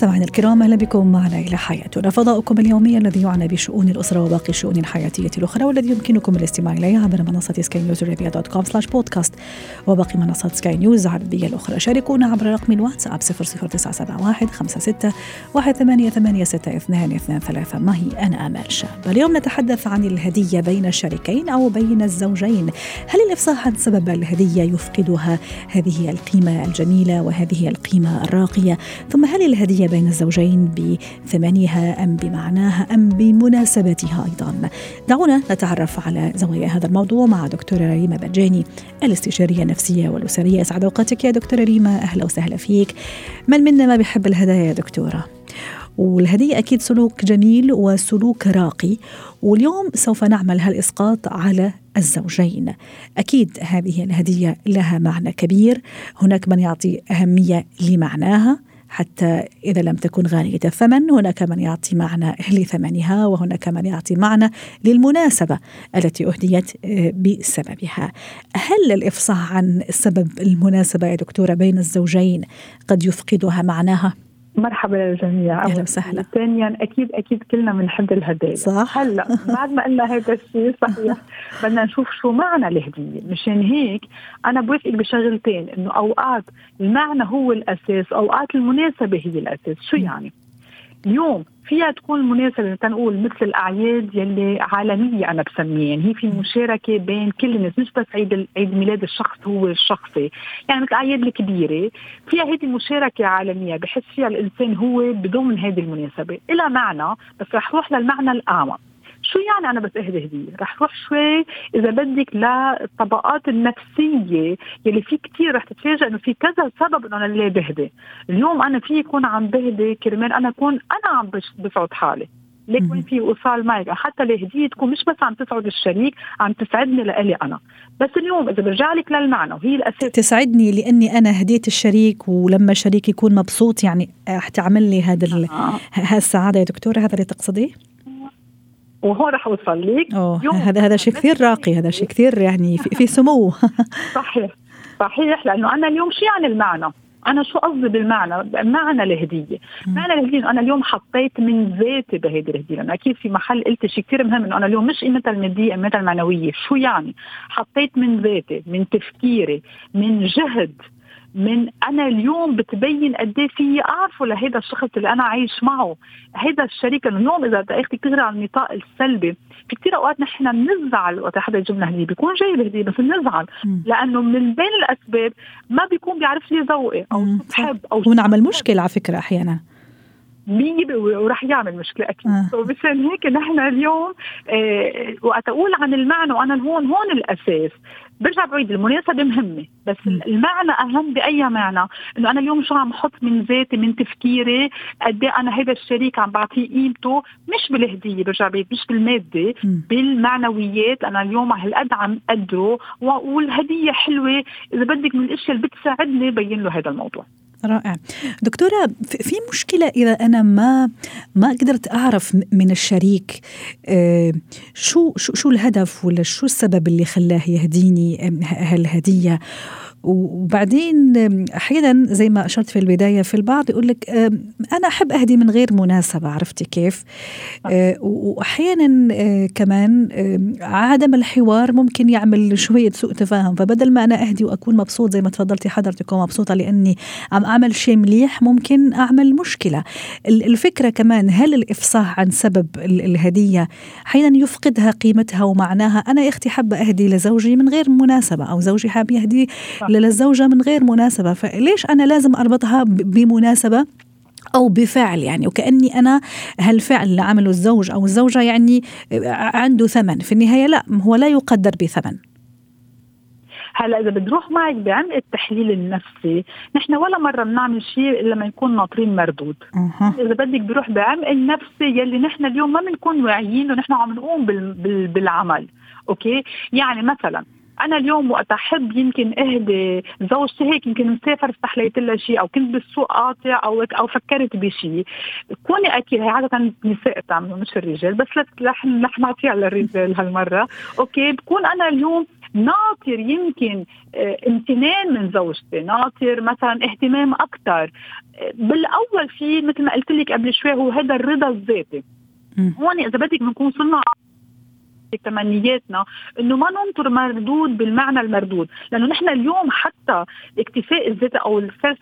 مستمعينا الكرام أهلا بكم معنا إلى حياتنا. فضاؤكم اليومي الذي يعنى بشؤون الأسرة وباقي الشؤون الحياتية الأخرى والذي يمكنكم الاستماع اليه عبر منصة سكاي نيوز dot com slash podcast. وباقي منصات سكاي نيوز العربية الأخرى. شاركونا عبر رقم الواتساب 00971 56 1886223 معي أنا آمال شاب؟ اليوم نتحدث عن الهدية بين الشريكين أو بين الزوجين. هل الإفصاح عن سبب الهدية يفقدها هذه القيمة الجميلة وهذه القيمة الراقية؟ ثم هل الهدية بين الزوجين بثمنها أم بمعناها أم بمناسبتها أيضا. دعونا نتعرف على زوايا هذا الموضوع مع دكتورة ريما بجاني الاستشارية النفسية والأسرية. أسعد أوقاتك يا دكتورة ريما. أهلا وسهلا فيك. من منا ما بيحب الهدايا يا دكتورة؟ والهدية أكيد سلوك جميل وسلوك راقي واليوم سوف نعمل هالإسقاط على الزوجين. أكيد هذه الهدية لها معنى كبير. هناك من يعطي أهمية لمعناها حتى إذا لم تكن غالية الثمن هناك من يعطي معنى لثمنها وهناك من يعطي معنى للمناسبة التي أهديت آه، بسببها هل الإفصاح عن سبب المناسبة يا دكتورة بين الزوجين قد يفقدها معناها؟ مرحبا للجميع. أهلا وسهلا. ثانيا أكيد أكيد كلنا بنحب الهدايا. صح. هلأ بعد ما قلنا هذا الشيء صحيح. بدنا نشوف شو معنى الهدية. مشان هيك أنا بوافقك بشغلتين إنه أوقات المعنى هو الأساس أوقات المناسبة هي الأساس. شو يعني؟ اليوم فيها تكون مناسبة تنقول مثل الأعياد يلي عالمية أنا بسميها. يعني هي في مشاركة بين كل الناس مش بس عيد عيد ميلاد الشخص هو الشخصي. يعني مثل الأعياد الكبيرة فيها هذه مشاركة عالمية بحس فيها الإنسان هو بضمن هذه المناسبة. إلى معنى بس رح روح للمعنى الأعمق. شو يعني أنا بس أهدي هدية؟ رح روح شوي إذا بدك للطبقات النفسية يلي في كثير رح تتفاجئ إنه في كذا سبب إنه أنا ليه بهدي. اليوم أنا في يكون عم بهدي كرمال أنا اكون أنا عم بسعد حالي. ليك وين في وصال معك. حتى الهدية تكون مش بس عم تسعد الشريك عم تسعدني لإلي أنا. بس اليوم إذا برجع لك للمعنى وهي الأساس. تسعدني لإني أنا هديت الشريك ولما الشريك يكون مبسوط يعني حتعمل لي هذا آه. هالسعادة. يا دكتورة هذا اللي تقصديه؟ وهون رح أوصل لك. هذا هذا شيء كثير راقي هذا شيء كثير يعني في, في سمو. صحيح صحيح لأنه أنا اليوم شو يعني المعنى؟ أنا شو قصدي بالمعنى؟ معنى الهدية. معنى الهدية أنا اليوم حطيت من ذاتي بهيدي الهدية. لأنه أكيد في محل قلت شيء كثير مهم إنه أنا اليوم مش قيمتها الماديه قيمتها المعنويه شو يعني؟ حطيت من ذاتي من تفكيري من جهد. من أنا اليوم بتبين قد إيه في اعرفه لهيدا الشخص اللي أنا عايش معه. هيدا الشريك اليوم إذا بدك تغري على النطاق السلبي في كثير أوقات نحن بنزعل وقت حدا يجيب لنا هدية. بيكون جاي الهدية بس بنزعل لأنه من بين الأسباب ما بيكون بيعرف لي ذوقي أو بحب أو ونعمل مشكلة على فكرة أحيانا. مية وراح يعمل مشكلة أكيد. آه. ومشان هيك نحن اليوم آه وقت أقول عن المعنى وأنا هون هون الأساس. برجع بعيد المناسبة مهمة بس م. المعنى أهم بأي معنى؟ إنه أنا اليوم شو عم حط من ذاتي من تفكيري؟ قد إيه أنا هذا الشريك عم بعطيه قيمته؟ مش بالهدية برجع بعيد مش بالمادة م. بالمعنويات. أنا اليوم هالقد عم أقدره والهدية حلوة. إذا بدك من الأشياء اللي بتساعدني بين له هذا الموضوع. رائع. دكتورة في مشكلة إذا أنا ما ما قدرت أعرف من الشريك آه، شو شو شو الهدف ولا شو السبب اللي خلاه يهديني؟ هالهدية وبعدين أحيانا زي ما أشرت في البداية في البعض يقول لك أنا أحب أهدي من غير مناسبة عرفتي كيف؟ آه، وأحيانا آه، كمان عدم الحوار ممكن يعمل شوية سوء تفاهم فبدل ما أنا أهدي وأكون مبسوط زي ما تفضلتي حضرتك ومبسوطه لأني عم أعمل شيء مليح ممكن أعمل مشكلة. الفكرة كمان هل الإفصاح عن سبب الهدية أحيانا يفقدها قيمتها ومعناها أنا يا أختي حابة أهدي لزوجي من غير مناسبة أو زوجي حاب يهدي للزوجة من غير مناسبة فليش أنا لازم أربطها بمناسبة أو بفعل يعني؟ وكأني أنا هالفعل اللي عمله الزوج أو الزوجة يعني عنده ثمن. في النهاية لا هو لا يقدر بثمن. هلا إذا بتروح معك بعمق التحليل النفسي نحن ولا مرة بنعمل شيء إلا ما نكون ناطرين مردود. أه. إذا بدك بروح بعمق النفسي يلي نحن اليوم ما بنكون واعيين ونحن عم نقوم بال... بال... بالعمل. Okay؟ يعني مثلا أنا اليوم وقت احب يمكن إهدي زوجتي هيك يمكن مسافر استحليت لها شيء أو كنت بالسوق قاطع أو أو فكرت بشيء كوني أكيد هي عادة النساء بتعملوا مش الرجال بس رح رح نعطيها للرجال هالمرة. okay بكون أنا اليوم ناطر يمكن آه، امتنان من زوجتي ناطر مثلا اهتمام أكثر بالأول في مثل ما قلت لك قبل شوي هو هذا الرضا الذاتي. هون إذا بدك بنكون صرنا تمنياتنا إنه ما ننطر مردود بالمعنى المردود. لأنه نحن اليوم حتى الاكتفاء الذاتي أو السيلف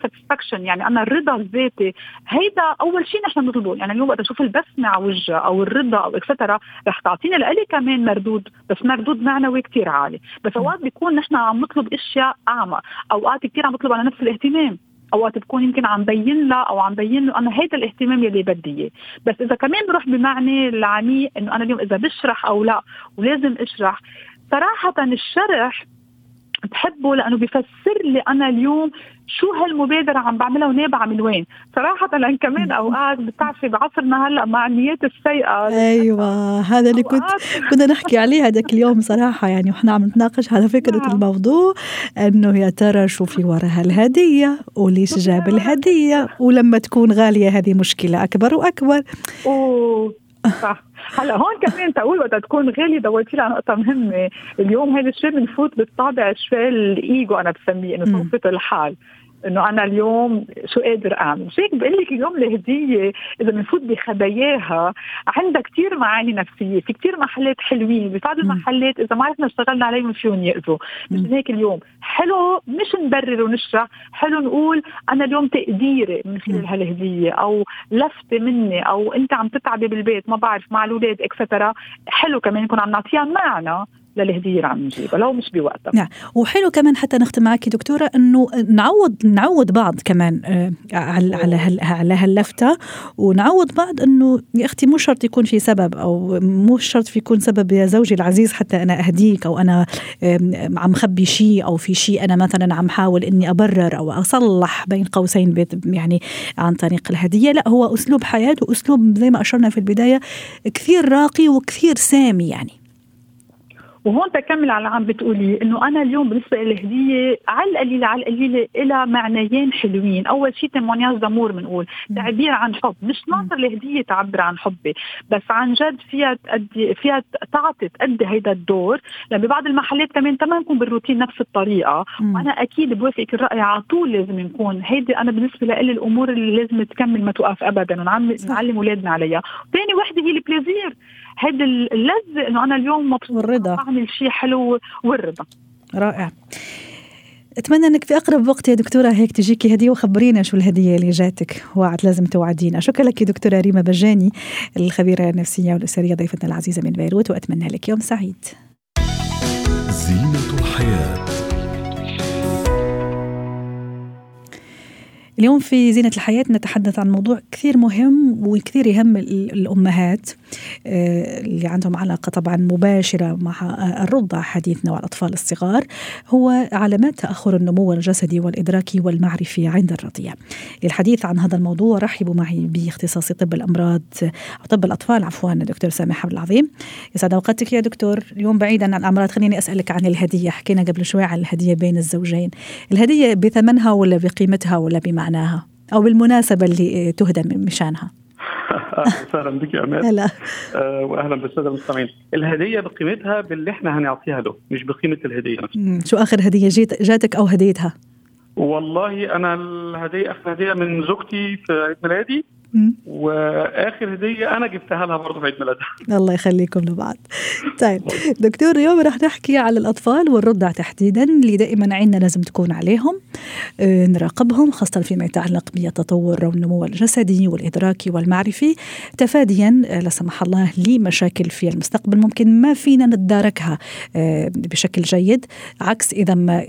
يعني أنا الرضا الذاتي هيدا أول شيء نحن نطلبه يعني اليوم وقت أشوف البسمه على وجهها أو الرضا أو اكسترا رح تعطيني لإلي كمان مردود. بس مردود معنوي كثير عالي. بس أوقات بيكون نحن عم نطلب أشياء أعمى. أوقات كثير عم نطلب على نفس الاهتمام. أوقات بكون يمكن عم بين لها أو عم بين له أنا هيدا الاهتمام يلي بدي إياه. بس إذا كمان بروح بمعنى العميق إنه أنا اليوم إذا بشرح أو لا ولازم أشرح. صراحة الشرح بحبه لأنه بفسر لي أنا اليوم شو هالمبادرة عم بعملها ونابعة من وين؟ صراحة لأن كمان أوقات بتعرفي بعصرنا هلأ مع النيات السيئة. أيوة هذا اللي كنت كنا نحكي عليه هذاك اليوم صراحة يعني وإحنا عم نتناقش على فكرة نعم. الموضوع إنه يا ترى شو في وراها الهدية وليش جاب الهدية؟ ولما تكون غالية هذه مشكلة أكبر وأكبر. أوه صح. هلأ هون كمان تقول وقت تكون غالي دورتي على نقطة مهمة. اليوم هذا الشيء بنفوت بالطابع شوي الإيجو أنا بسميه إنه صوفة الحال. إنه أنا اليوم شو قادر أعمل. مش هيك بقول لك اليوم الهديه إذا بنفوت بخباياها. عندها كثير معاني نفسية في كثير محلات حلوين. ببعض المحلات إذا ما عرفنا اشتغلنا عليهم فيهم يأذوا. مش هيك اليوم. حلو مش نبرر ونشرح. حلو نقول أنا اليوم تقديري من خلال هالهدية أو لفتة مني أو أنت عم تتعبي بالبيت ما بعرف مع الأولاد اكسترا حلو كمان نكون عم نعطيها معنى. للهديه اللي عم نجيبها لو مش بوقتها. نعم. وحلو كمان حتى نختم معك دكتورة إنه نعوض نعوض بعض كمان آه على على هال على هاللفتة ونعوض بعض إنه يا أختي مو شرط يكون في سبب أو مو شرط في يكون سبب يا زوجي العزيز حتى أنا أهديك أو أنا عم خبي شيء أو في شيء أنا مثلا عم حاول إني أبرر أو أصلح بين قوسين يعني عن طريق الهدية. لا هو أسلوب حياة وأسلوب زي ما أشرنا في البداية كثير راقي وكثير سامي يعني. وهون تكمل على عم بتقولي إنه أنا اليوم بالنسبة للهديه على القليلة على القليلة لها معنيين حلوين، أول شيء تمونياز دامور بنقول، تعبير عن حب، مش ناطر الهديه تعبر عن حبي، بس عن جد فيها تأدي فيها تعطي تأدي هيدا الدور، لأن ببعض المحلات كمان تما نكون بالروتين نفس الطريقة، وأنا أكيد بوافقك الرأي على طول لازم نكون، هيدي. أنا بالنسبة لي الأمور اللي لازم تكمل ما توقف ابدا. ونعلم أولادنا عليها، ثاني وحدة هي البليزير، هيدي اللذه إنه أنا اليوم مبسوطة والرضا. اعمل شيء حلو والرضا. رائع. أتمنى إنك في أقرب وقت يا دكتورة هيك تجيكي هدية وخبرينا شو الهدية اللي جاتك وعد لازم توعدينا. شكرا لك دكتورة ريما بجاني الخبيرة النفسية والأسرية ضيفتنا العزيزة من بيروت وأتمنى لك يوم سعيد. زينة الحياة. اليوم في زينة الحياة نتحدث عن موضوع كثير مهم وكثير يهم الأمهات آه، اللي عندهم علاقة طبعا مباشرة مع الرضع حديثنا والأطفال الصغار هو علامات تأخر النمو الجسدي والإدراكي والمعرفي عند الرضيع. للحديث عن هذا الموضوع رحبوا معي باختصاصي طب الأمراض طب الأطفال عفوا دكتور سامح عبد العظيم. يسعد أوقاتك يا دكتور. اليوم بعيدا عن الأمراض خليني أسألك عن الهدية. حكينا قبل شوي عن الهدية بين الزوجين. الهدية بثمنها ولا بقيمتها ولا بمعناها أو بالمناسبة اللي تهدى مشانها. أهلا بك يا أمان هلا. آه واهلا بالسادة المستمعين. الهدية بقيمتها باللي إحنا هنعطيها له مش بقيمة الهدية نفسها. شو آخر هدية جيت جاتك أو هديتها؟ والله أنا الهدية آخر هدية من زوجتي في عيد ميلادي. وآخر هدية أنا جبتها لها برضه في عيد ميلادها. الله يخليكم لبعض. طيب دكتور اليوم رح نحكي على الأطفال والرضع تحديدا اللي دائما عيننا لازم تكون عليهم. آه، نراقبهم خاصة فيما يتعلق بالتطور والنمو الجسدي والإدراكي والمعرفي. تفاديا آه، لا سمح الله لمشاكل في المستقبل. ممكن ما فينا نتداركها آه، بشكل جيد عكس إذا ما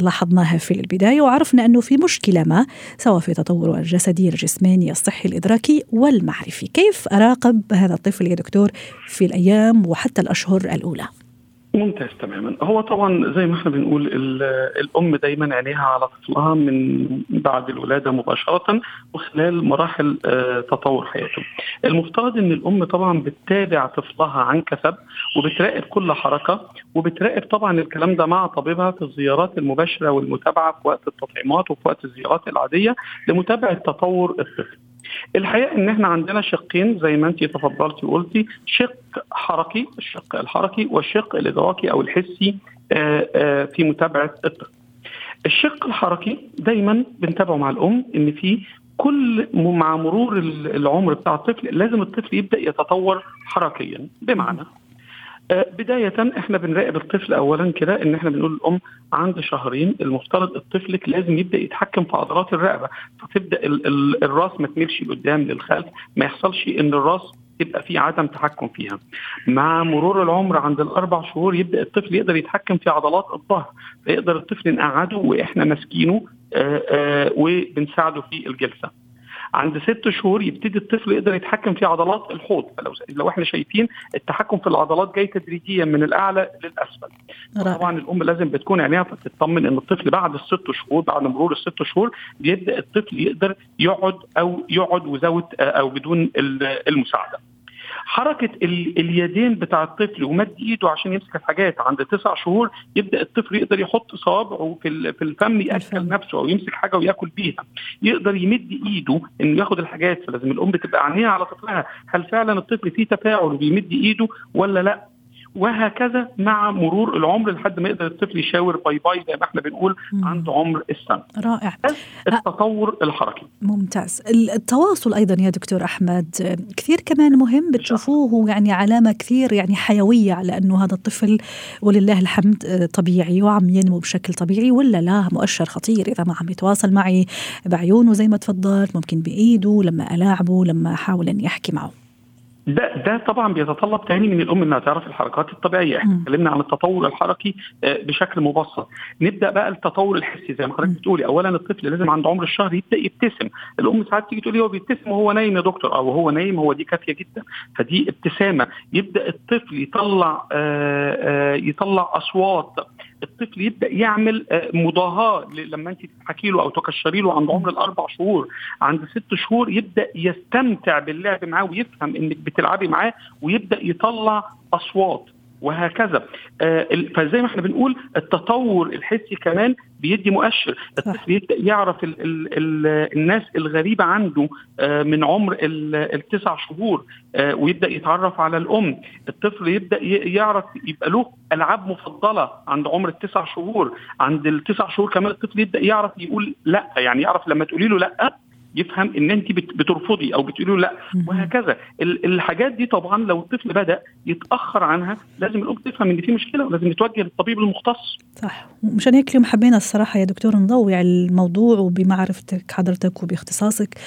لاحظناها في البداية. وعرفنا أنه في مشكلة ما سواء في تطوره الجسدي الجسماني الصحي الإدراكي والمعرفي. كيف أراقب هذا الطفل يا دكتور في الأيام وحتى الأشهر الأولى؟ ممتاز تماما. هو طبعا زي ما إحنا بنقول الأم دايما عينيها على طفلها من بعد الولادة مباشرة وخلال مراحل آه، تطور حياته. المفترض إن الأم طبعا بتتابع طفلها عن كثب وبتراقب كل حركة وبتراقب طبعا الكلام ده مع طبيبها في الزيارات المباشرة والمتابعة في وقت التطعيمات وفي وقت الزيارات العادية لمتابعة تطور الطفل. الحقيقة إن إحنا عندنا شقين زي ما أنت تفضلتي وقلتي شق حركي الشق الحركي والشق الإدراكي أو الحسي آه، آه، في متابعة الطفل. الشق الحركي دايما بنتابعه مع الأم إن في كل مع مرور العمر بتاع الطفل لازم الطفل يبدأ يتطور حركيا بمعنى بداية إحنا بنراقب الطفل اولا كده إن إحنا بنقول للام عند شهرين المفترض طفلك لازم يبدأ يتحكم في عضلات الرقبة فتبدأ الراس ما تميلش لقدام للخلف ما يحصلش إن الراس يبقى في عدم تحكم فيها. مع مرور العمر عند الأربع شهور يبدأ الطفل يقدر يتحكم في عضلات الظهر فيقدر الطفل نقعده وإحنا ماسكينه آه، آه، وبنساعده في الجلسة. عند ست شهور يبتدي الطفل يقدر يتحكم في عضلات الحوض. فلو لو إحنا شايفين التحكم في العضلات جاي تدريجيا من الأعلى للأسفل. طبعا الأم لازم بتكون عينيها فتطمن إن الطفل بعد الست شهور بعد مرور الست شهور بيبدأ الطفل يقدر يقعد أو يقعد وزود أو بدون المساعدة. حركة اليدين بتاع الطفل ومد ايده عشان يمسك الحاجات عند تسع شهور يبدأ الطفل يقدر يحط صوابعه في في الفم يأكل نفسه أو يمسك حاجة ويأكل بيها. يقدر يمد ايده إنه ياخد الحاجات فلازم الأم تبقى عينيها على طفلها. هل فعلا الطفل فيه تفاعل وبيمد ايده ولا لأ؟ وهكذا مع مرور العمر لحد ما يقدر الطفل يشاور باي باي زي ما إحنا بنقول عند عمر السنة. رائع. التطور الحركي. ممتاز. التواصل أيضا يا دكتور أحمد كثير كمان مهم بتشوفوه يعني علامة كثير يعني حيوية على أنه هذا الطفل ولله الحمد طبيعي وعم ينمو بشكل طبيعي ولا لا مؤشر خطير إذا ما عم يتواصل معي بعيونه زي ما تفضلت ممكن بإيده لما ألاعبه لما أحاول اني احكي معه. ده ده طبعا بيتطلب تاني من الأم إنها تعرف الحركات الطبيعية، إحنا اتكلمنا عن التطور الحركي آه، بشكل مبسط، نبدأ بقى التطور الحسي زي ما حضرتك بتقولي، اولا الطفل لازم عند عمر الشهر يبدأ يبتسم، الأم ساعات تيجي تقول لي هو بيبتسم وهو نايم يا دكتور. أو هو نايم هو دي كافية جدا، فدي ابتسامة، يبدأ الطفل يطلع آه، آه، يطلع أصوات. الطفل يبدأ يعمل آه، مضاهاة لما انت تحكي له أو تكشري له عند عمر الأربع شهور عند ست شهور يبدأ يستمتع باللعب معاه ويفهم إنك بتلعبي معاه ويبدأ يطلع أصوات. وهكذا. آه فزي ما إحنا بنقول التطور الحسي كمان بيدي مؤشر. الطفل يبدأ يعرف ال ال ال الناس الغريبة عنده آه من عمر التسع شهور آه ويبدأ يتعرف على الأم. الطفل يبدأ يعرف يبقى له ألعاب مفضلة عند عمر التسع شهور. عند التسع شهور كمان الطفل يبدأ يعرف يقول لأ. يعني يعرف لما تقولي له لأ يفهم إن أنت بترفضي أو بتقولي له لأ وهكذا. الحاجات دي طبعا لو الطفل بدأ يتأخر عنها لازم الأم تفهم إن في مشكلة ولازم يتوجه للطبيب المختص. صح. مشان هيك اليوم حبينا الصراحة يا دكتور نضوي على الموضوع وبمعرفتك حضرتك وباختصاصك.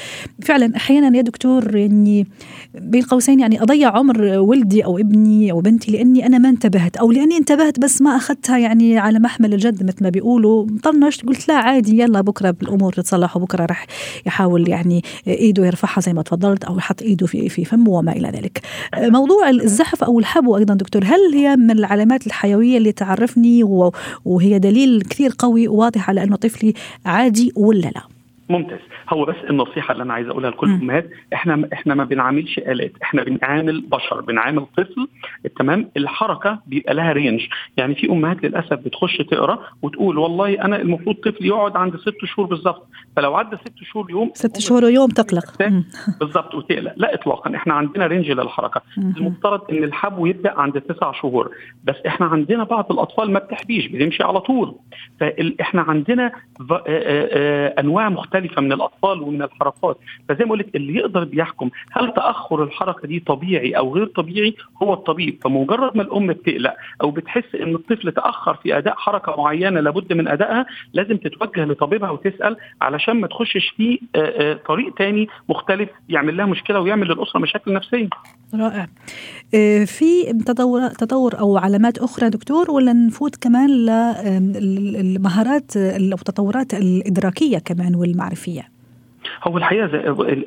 فعلا أحيانا يا دكتور يعني بين قوسين يعني أضيع عمر ولدي أو ابني أو بنتي لأني أنا ما انتبهت أو لأني انتبهت بس ما أخذتها يعني على محمل الجد مثل ما بيقولوا. طنشت قلت لا عادي يلا بكرة الأمور تتصلح وبكرة رح يحاول يحاول يعني إيده يرفعها زي ما تفضلت أو يحط إيده في في فمه وما إلى ذلك. موضوع الزحف أو الحبو أيضا دكتور هل هي من العلامات الحيوية اللي تعرفني وهي دليل كثير قوي وواضح على أنه طفلي عادي ولا لا؟ ممتاز. هو بس النصيحة اللي أنا عايز أقولها لكل الأمهات إحنا إحنا ما بنعاملش آلات إحنا بنعامل بشر بنعامل طفل تمام؟ الحركة بيبقى لها رينج يعني في أمهات للأسف بتخش تقرأ وتقول والله أنا المفروض طفل يقعد عند ست شهور بالظبط. فلو عدى ست شهور يوم ست شهور ويوم تقلق بالظبط وتقلق. لا اطلاقا إحنا عندنا range للحركة. المفترض إن الحبو يبدأ عند تسع شهور بس إحنا عندنا بعض الأطفال ما بتحبيش بتمشي على طول. فاحنا عندنا أنواع مختلفة من الأطفال ومن الحركات. فزي ما قلت اللي يقدر بيحكم هل تأخر الحركة دي طبيعي أو غير طبيعي هو الطبيب. فمجرد ما الأم بتقلق أو بتحس إن الطفل تأخر في أداء حركة معينة لابد من أدائها لازم تتوجه لطبيبها وتسأل علشان ما تخشش في طريق تاني مختلف يعمل لها مشكلة ويعمل للأسرة مشاكل نفسية. رائع. في تطور تطور أو علامات أخرى دكتور ولا نفوت كمان للمهارات أو التطورات الإدراكية كمان والمعرفية؟ هو الحقيقة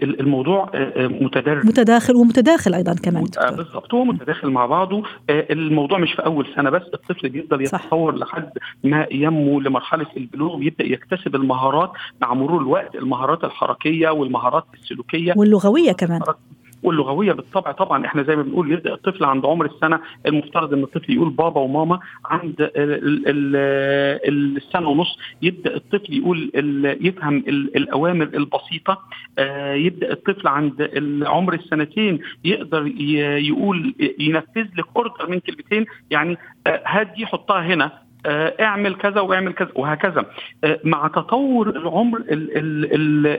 الموضوع متدرج. متداخل ومتداخل أيضا كمان. بالضبط هو متداخل مع بعضه. الموضوع مش في أول سنة بس الطفل بيفضل يتطور لحد ما ينمو لمرحلة البلوغ ويبدا يكتسب المهارات مع مرور الوقت المهارات الحركية والمهارات السلوكية. واللغوية كمان. واللغوية بالطبع طبعا إحنا زي ما بنقول يبدأ الطفل عند عمر السنة المفترض إن الطفل يقول بابا وماما عند السنة ونص يبدأ الطفل يقول يفهم الأوامر البسيطة آه، يبدأ الطفل عند عمر السنتين يقدر يقول ينفذ لك أوردر من كلمتين يعني آه، هات دي حطها هنا اعمل كذا واعمل كذا وهكذا. آه، مع تطور العمر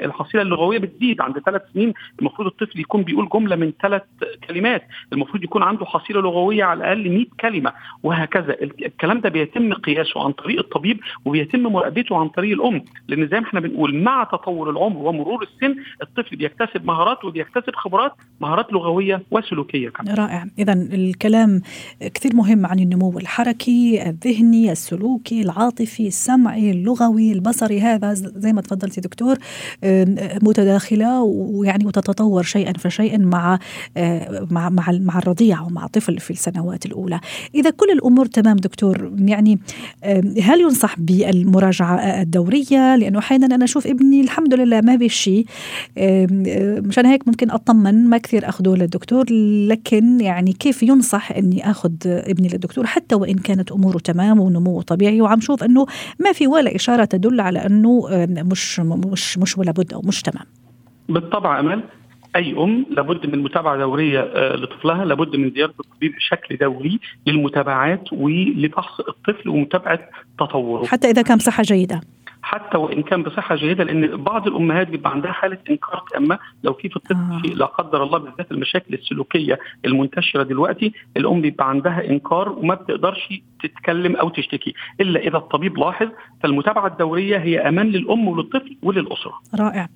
الحصيلة اللغوية بتزيد. عند ثلاث سنين المفروض الطفل يكون بيقول جملة من ثلاث كلمات. المفروض يكون عنده حصيلة لغوية على الأقل 100 كلمة وهكذا. الكلام ده بيتم قياسه عن طريق الطبيب وبيتم مراقبته عن طريق الأم. لأن زي ما إحنا بنقول مع تطور العمر ومرور السن الطفل بيكتسب مهارات وبيكتسب خبرات مهارات لغوية وسلوكية كمان. رائع. اذا الكلام كثير مهم عن النمو الحركي الذهني السلوكي العاطفي السمعي اللغوي البصري هذا زي ما تفضلتي دكتور متداخلة ويعني وتتطور شيئا فشيئا مع مع مع مع الرضيع ومع الطفل في السنوات الأولى. إذا كل الأمور تمام دكتور يعني هل ينصح بالمراجعة الدورية؟ لأنه أحيانا أنا أشوف ابني الحمد لله ما بشيء مشان هيك ممكن أطمن ما كثير اخذه للدكتور لكن يعني كيف ينصح إني آخذ ابني للدكتور حتى وإن كانت أموره تمام نمو طبيعي وعم شوف إنه ما في ولا إشارة تدل على إنه مش مش مش ولا بد أو مش تمام. بالطبع أمل. أي أم لابد من متابعة دورية آه، لطفلها لابد من زيارة الطبيب بشكل دوري للمتابعات ولفحص الطفل ومتابعة تطوره. حتى إذا كان بصحه جيدة. حتى وإن كان بصحة جيدة لأن بعض الأمهات بيبقى عندها حالة إنكار تامة لو في في الطفل آه. لا قدر الله بالذات المشاكل السلوكية المنتشرة دلوقتي الأم بيبقى عندها إنكار وما بتقدرش تتكلم أو تشتكي إلا إذا الطبيب لاحظ فالمتابعة الدورية هي أمان للأم وللطفل وللأسرة. رائع.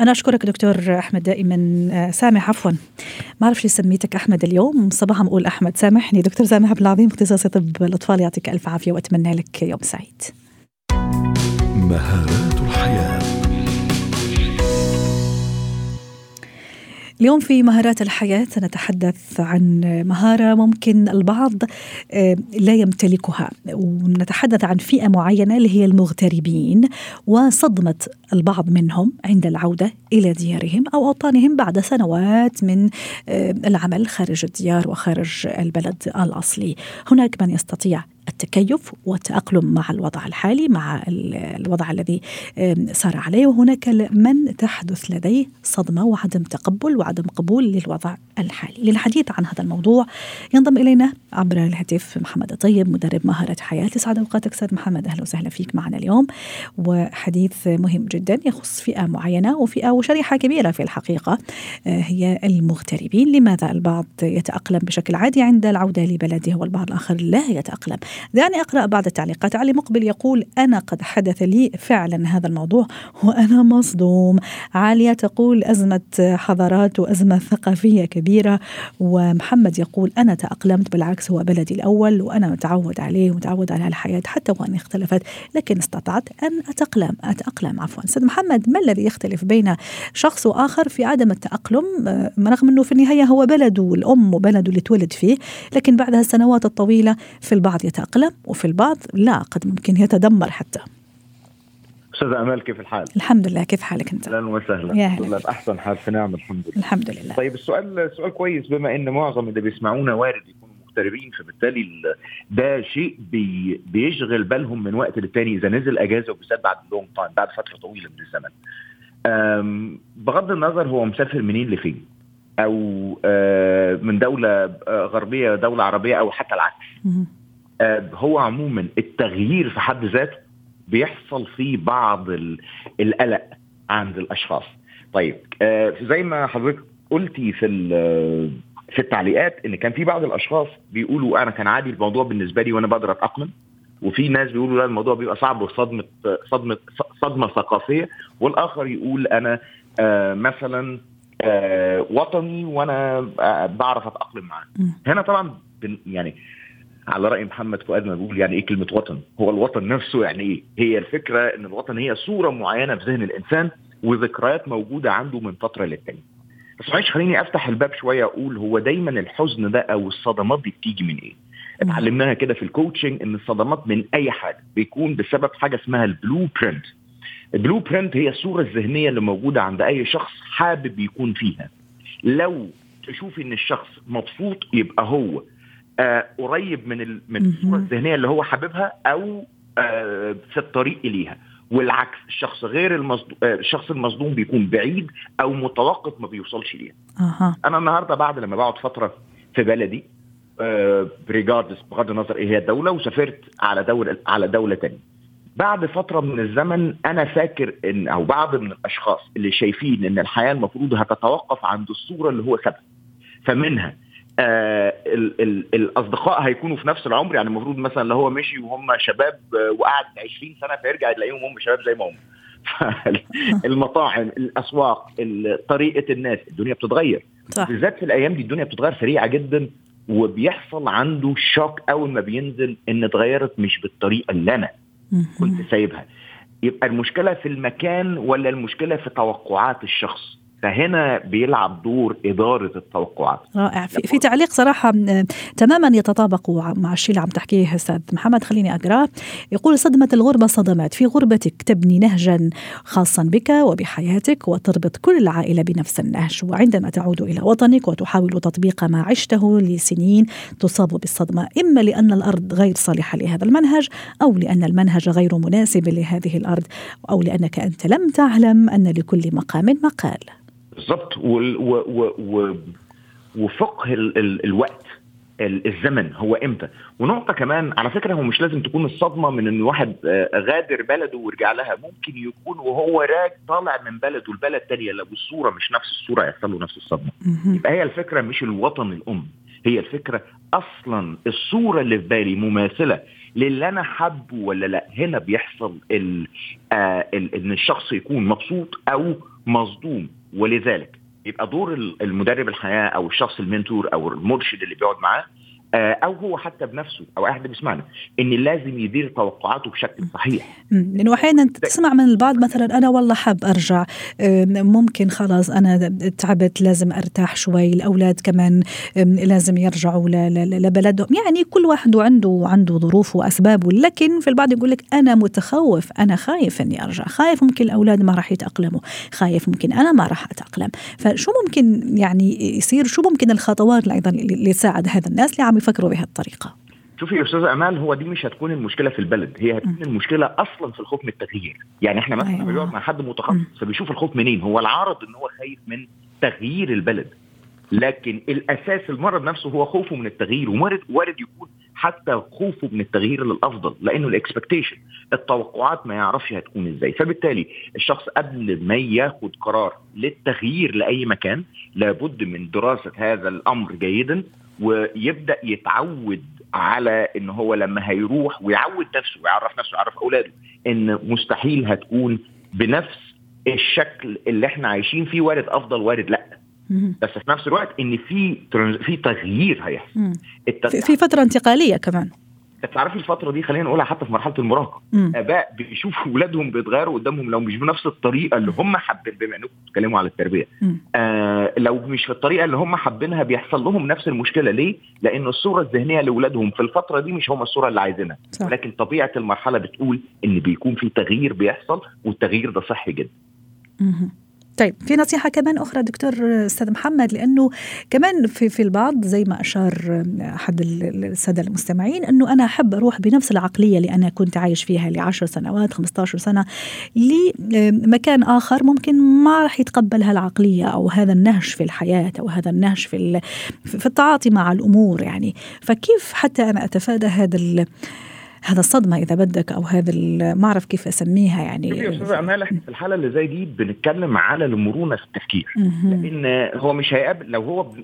أنا أشكرك دكتور أحمد دائما آه، سامح عفوا ما أعرف سميتك أحمد اليوم صباحا بقول أحمد سامحني دكتور سامح عبد العظيم اختصاصي طب الأطفال يعطيك ألف عافية وأتمنى لك يوم سعيد. مهارات الحياة. اليوم في مهارات الحياة نتحدث عن مهارة ممكن البعض آه، لا يمتلكها ونتحدث عن فئة معينة اللي هي المغتربين وصدمة البعض منهم عند العودة إلى ديارهم أو أوطانهم بعد سنوات من آه، العمل خارج الديار وخارج البلد الأصلي. هناك من يستطيع التكيف والتأقلم مع الوضع الحالي مع الوضع الذي سار عليه. وهناك من تحدث لديه صدمة وعدم تقبل وعدم قبول للوضع الحالي. للحديث عن هذا الموضوع ينضم إلينا عبر الهاتف محمد طيب مدرب مهارة حياة يسعد أوقاتك. أستاذ محمد أهلا وسهلا فيك معنا اليوم. وحديث مهم جدا يخص فئة معينة وفئة وشريحة كبيرة في الحقيقة آه، هي المغتربين. لماذا البعض يتأقلم بشكل عادي عند العودة لبلده والبعض الآخر لا يتأقلم؟ دعني أقرأ بعض التعليقات. علي مقبل يقول أنا قد حدث لي فعلا هذا الموضوع وأنا مصدوم. عالية تقول أزمة حضارات وأزمة ثقافية كبيرة. ومحمد يقول أنا تأقلمت بالعكس هو بلدي الأول وأنا متعود عليه ومتعود على الحياة حتى وأن اختلفت لكن استطعت أن أتأقلم أتأقلم عفوا. أستاذ محمد ما الذي يختلف بين شخص وآخر في عدم التأقلم؟ رغم أنه في النهاية هو بلده الأم وبلده اللي تولد فيه لكن بعد السنوات الطويلة في البعض يتأقلم. يتأقلم وفي البعض لا قد ممكن يتدمر حتى أستاذ أمال كيف الحال؟ الحمد لله كيف حالك أنت؟ أهلا وسهلا يا أهلا باحسن حال في نعم الحمد لله الحمد لله طيب السؤال سؤال كويس بما إن معظم اللي بيسمعونا وارد يكونوا مغتربين فبالتالي ده شيء بي بيشغل بالهم من وقت للتاني إذا نزل أجازة وبالذات بعد long time بعد فترة طويلة من الزمن. بغض النظر هو مسافر منين لفين؟ أو من دولة غربية دولة عربية أو حتى العكس. آه، هو عموما التغيير في حد ذاته بيحصل فيه بعض القلق عند الأشخاص. طيب آه، زي ما حضرتك قلتي في في التعليقات إن كان في بعض الأشخاص بيقولوا أنا كان عادي الموضوع بالنسبة لي وأنا بقدر اتاقلم وفي ناس بيقولوا لا الموضوع بيبقى صعب وصدمة صدمة صدمة ثقافية والآخر يقول أنا آه مثلا آه وطني وأنا آه بعرف أتأقلم معاه. هنا طبعا يعني على رأي محمد فؤاد ما بيقول يعني إيه كلمة وطن؟ هو الوطن نفسه يعني إيه؟ هي الفكرة إن الوطن هي صورة معينة في ذهن الإنسان وذكريات موجودة عنده من فترة للتانية. بس معلش خليني أفتح الباب شوية أقول هو دايما الحزن ده أو الصدمات دي بتيجي من إيه؟ اتعلمناها كده في ال coaching إن الصدمات من أي حاجة بيكون بسبب حاجة اسمها ال blueprint ال blueprint هي الصورة الذهنية اللي موجودة عند أي شخص حابب يكون فيها. لو تشوفي إن الشخص مبسوط يبقى هو قريب من من الصورة الذهنية اللي هو حاببها أو آه في الطريق إليها. والعكس الشخص غير المصدوم الشخص المصدوم بيكون بعيد أو متوقف ما بيوصلش ليها أه. أنا النهارده بعد لما بقعد فترة في بلدي regardless بغض النظر إيه هي الدولة وسافرت على دولة على دولة ثانية بعد فترة من الزمن أنا فاكر إن أو بعض من الأشخاص اللي شايفين إن الحياة المفروض هتتوقف عند الصورة اللي هو سابها فمنها آه ال ال الأصدقاء هيكونوا في نفس العمر. يعني المفروض مثلا لو هو مشي وهم شباب آه وقعد 20 سنة فيرجع يلاقيهم هم شباب زي ما هم. المطاعم الأسواق طريقة الناس الدنيا بتتغير. بالذات في الأيام دي الدنيا بتتغير سريعة جدا وبيحصل عنده شوك أول ما بينزل إن اتغيرت مش بالطريقة اللي أنا كنت سايبها. يبقى المشكلة في المكان ولا المشكلة في توقعات الشخص؟ فهنا بيلعب دور إدارة التوقعات. رائع. في, في تعليق صراحة تماما يتطابق مع الشيء اللي عم تحكيه أستاذ محمد خليني أقرأ. يقول صدمة الغربة صدمات في غربتك تبني نهجا خاصا بك وبحياتك وتربط كل العائلة بنفس النهج. وعندما تعود إلى وطنك وتحاول تطبيق ما عشته لسنين تصاب بالصدمة إما لأن الأرض غير صالحة لهذا المنهج أو لأن المنهج غير مناسب لهذه الأرض أو لأنك أنت لم تعلم أن لكل مقام مقال. بالظبط. وفقه ال ال الوقت الزمن هو إمتى. ونقطة كمان على فكرة هو مش لازم تكون الصدمة من إن واحد غادر بلده ورجع لها. ممكن يكون وهو راج طالع من بلده لبلد تانية لو الصورة مش نفس الصورة يحصل له نفس الصدمة. يبقى هي الفكرة مش الوطن الأم. هي الفكرة أصلا الصورة اللي في بالي مماثلة للي أنا حابه ولا لأ. هنا بيحصل ال آه ال إن الشخص يكون مبسوط أو مصدوم. ولذلك يبقى دور المدرب الحياة أو الشخص المنتور أو المرشد اللي بيقعد معاه أو هو حتى بنفسه أو أحد بيسمعنا إن لازم يدير توقعاته بشكل صحيح. لأنه أحيانا تسمع من البعض مثلا أنا والله حاب أرجع ممكن خلاص أنا تعبت لازم أرتاح شوي الأولاد كمان لازم يرجعوا لبلدهم. يعني كل واحد عنده عنده ظروفه وأسبابه لكن في البعض يقول لك أنا متخوف أنا خايف إني أرجع خايف ممكن الأولاد ما راح يتأقلموا خايف ممكن أنا ما راح أتأقلم. فشو ممكن يعني يصير شو ممكن الخطوات أيضا اللي تساعد هذا الناس اللي عم يفكروا بهالطريقه شوفي يا أستاذة أمال هو دي مش هتكون المشكلة في البلد هي هتكون المشكلة أصلا في الخوف من التغيير. يعني إحنا مثلا أيوة. بنقعد مع حد متخصص فبيشوف الخوف منين؟ هو العارض إن هو خايف من تغيير البلد. لكن الأساس المرض نفسه هو خوفه من التغيير وارد وارد يكون حتى خوفه من التغيير للأفضل لأنه الاكسبكتيشن التوقعات ما يعرفش هتكون إزاي. فبالتالي الشخص قبل ما ياخد قرار للتغيير لأي مكان لابد من دراسة هذا الأمر جيدا. ويبدأ يتعود على إن هو لما هيروح ويعود نفسه ويعرف نفسه ويعرف أولاده إن مستحيل هتكون بنفس الشكل اللي إحنا عايشين فيه وارد أفضل وارد لأ. بس في نفس الوقت إن في في تغيير هيحصل. في فترة انتقالية كمان. تعرفي الفترة دي خلينا نقولها حتى في مرحلة المراهقة. آباء بيشوفوا اولادهم بيتغيروا قدامهم لو مش بنفس الطريقة اللي هم حابين بما إنكم بتتكلموا على التربية. آه لو مش في الطريقة اللي هم حابينها بيحصل لهم نفس المشكلة. ليه؟ لأن الصورة الذهنية لاولادهم في الفترة دي مش هم الصورة اللي عايزينها. ولكن طبيعة المرحلة بتقول إن بيكون في تغيير بيحصل والتغيير ده صحي جدا. طيب في نصيحة كمان أخرى دكتور أستاذ محمد لأنه كمان في في البعض زي ما أشار أحد السادة المستمعين أنه أنا أحب أروح بنفس العقلية اللي أنا كنت عايش فيها لعشر سنوات 15 سنة لمكان آخر ممكن ما راح يتقبل هالعقلية أو هذا النهج في الحياة أو هذا النهج في في التعاطي مع الأمور يعني. فكيف حتى أنا أتفادى هذا هذا الصدمة إذا بدك أو هذا ما أعرف كيف أسميها يعني. يا أستاذ أمال إحنا في الحالة اللي زي دي بنتكلم على المرونة في التفكير. لأن هو مش هيقابل لو هو ب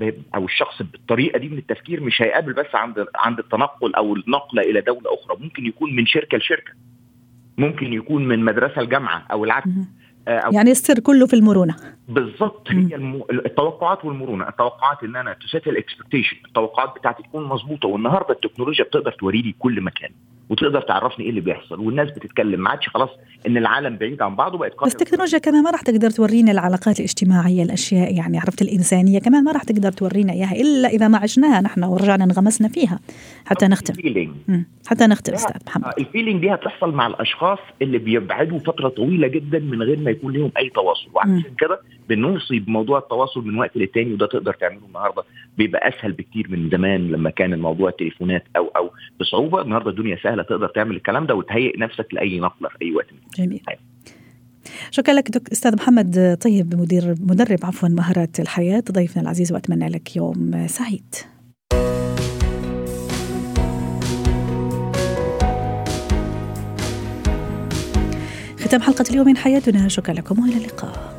ب أو الشخص بالطريقة دي من التفكير مش هيقابل بس عند عند التنقل أو النقلة إلى دولة أخرى. ممكن يكون من شركة لشركة. ممكن يكون من مدرسة لجامعة أو العكس. أو يعني السر كله في المرونة. بالظبط هي الم... التوقعات والمرونة. التوقعات إن أنا to set ال expectation التوقعات بتاعتي تكون مظبوطة والنهاردة التكنولوجيا بتقدر توري لي كل مكان. وتقدر تعرفني إيه اللي بيحصل والناس بتتكلم ما عادش خلاص إن العالم بعيد عن بعضه بقت بس التكنولوجيا كمان ما راح تقدر تورينا العلاقات الاجتماعية الأشياء يعني عرفت الإنسانية كمان ما راح تقدر تورينا إياها إلا إذا ما عشناها نحن ورجعنا انغمسنا فيها. حتى نختم. حتى نختم أستاذ محمد. الفيلينج دي هتحصل مع الأشخاص اللي بيبعدوا فترة طويلة جدا من غير ما يكون لهم أي تواصل. وعشان كده بنوصي بموضوع التواصل من وقت للتاني وده تقدر تعمله النهارده. بيبقى أسهل بكتير من زمان لما كان الموضوع التليفونات أو أو بصعوبة. النهارده الدنيا سهلة تقدر تعمل الكلام ده وتهيئ نفسك لأي نقلة في أي وقت. جميل. شكرا لك دك أستاذ محمد. طيب مدير مدرب عفوا مهارات الحياة ضيفنا العزيز وأتمنى لك يوم سعيد. ختام حلقة اليوم من حياتنا. شكرا لكم وإلى اللقاء.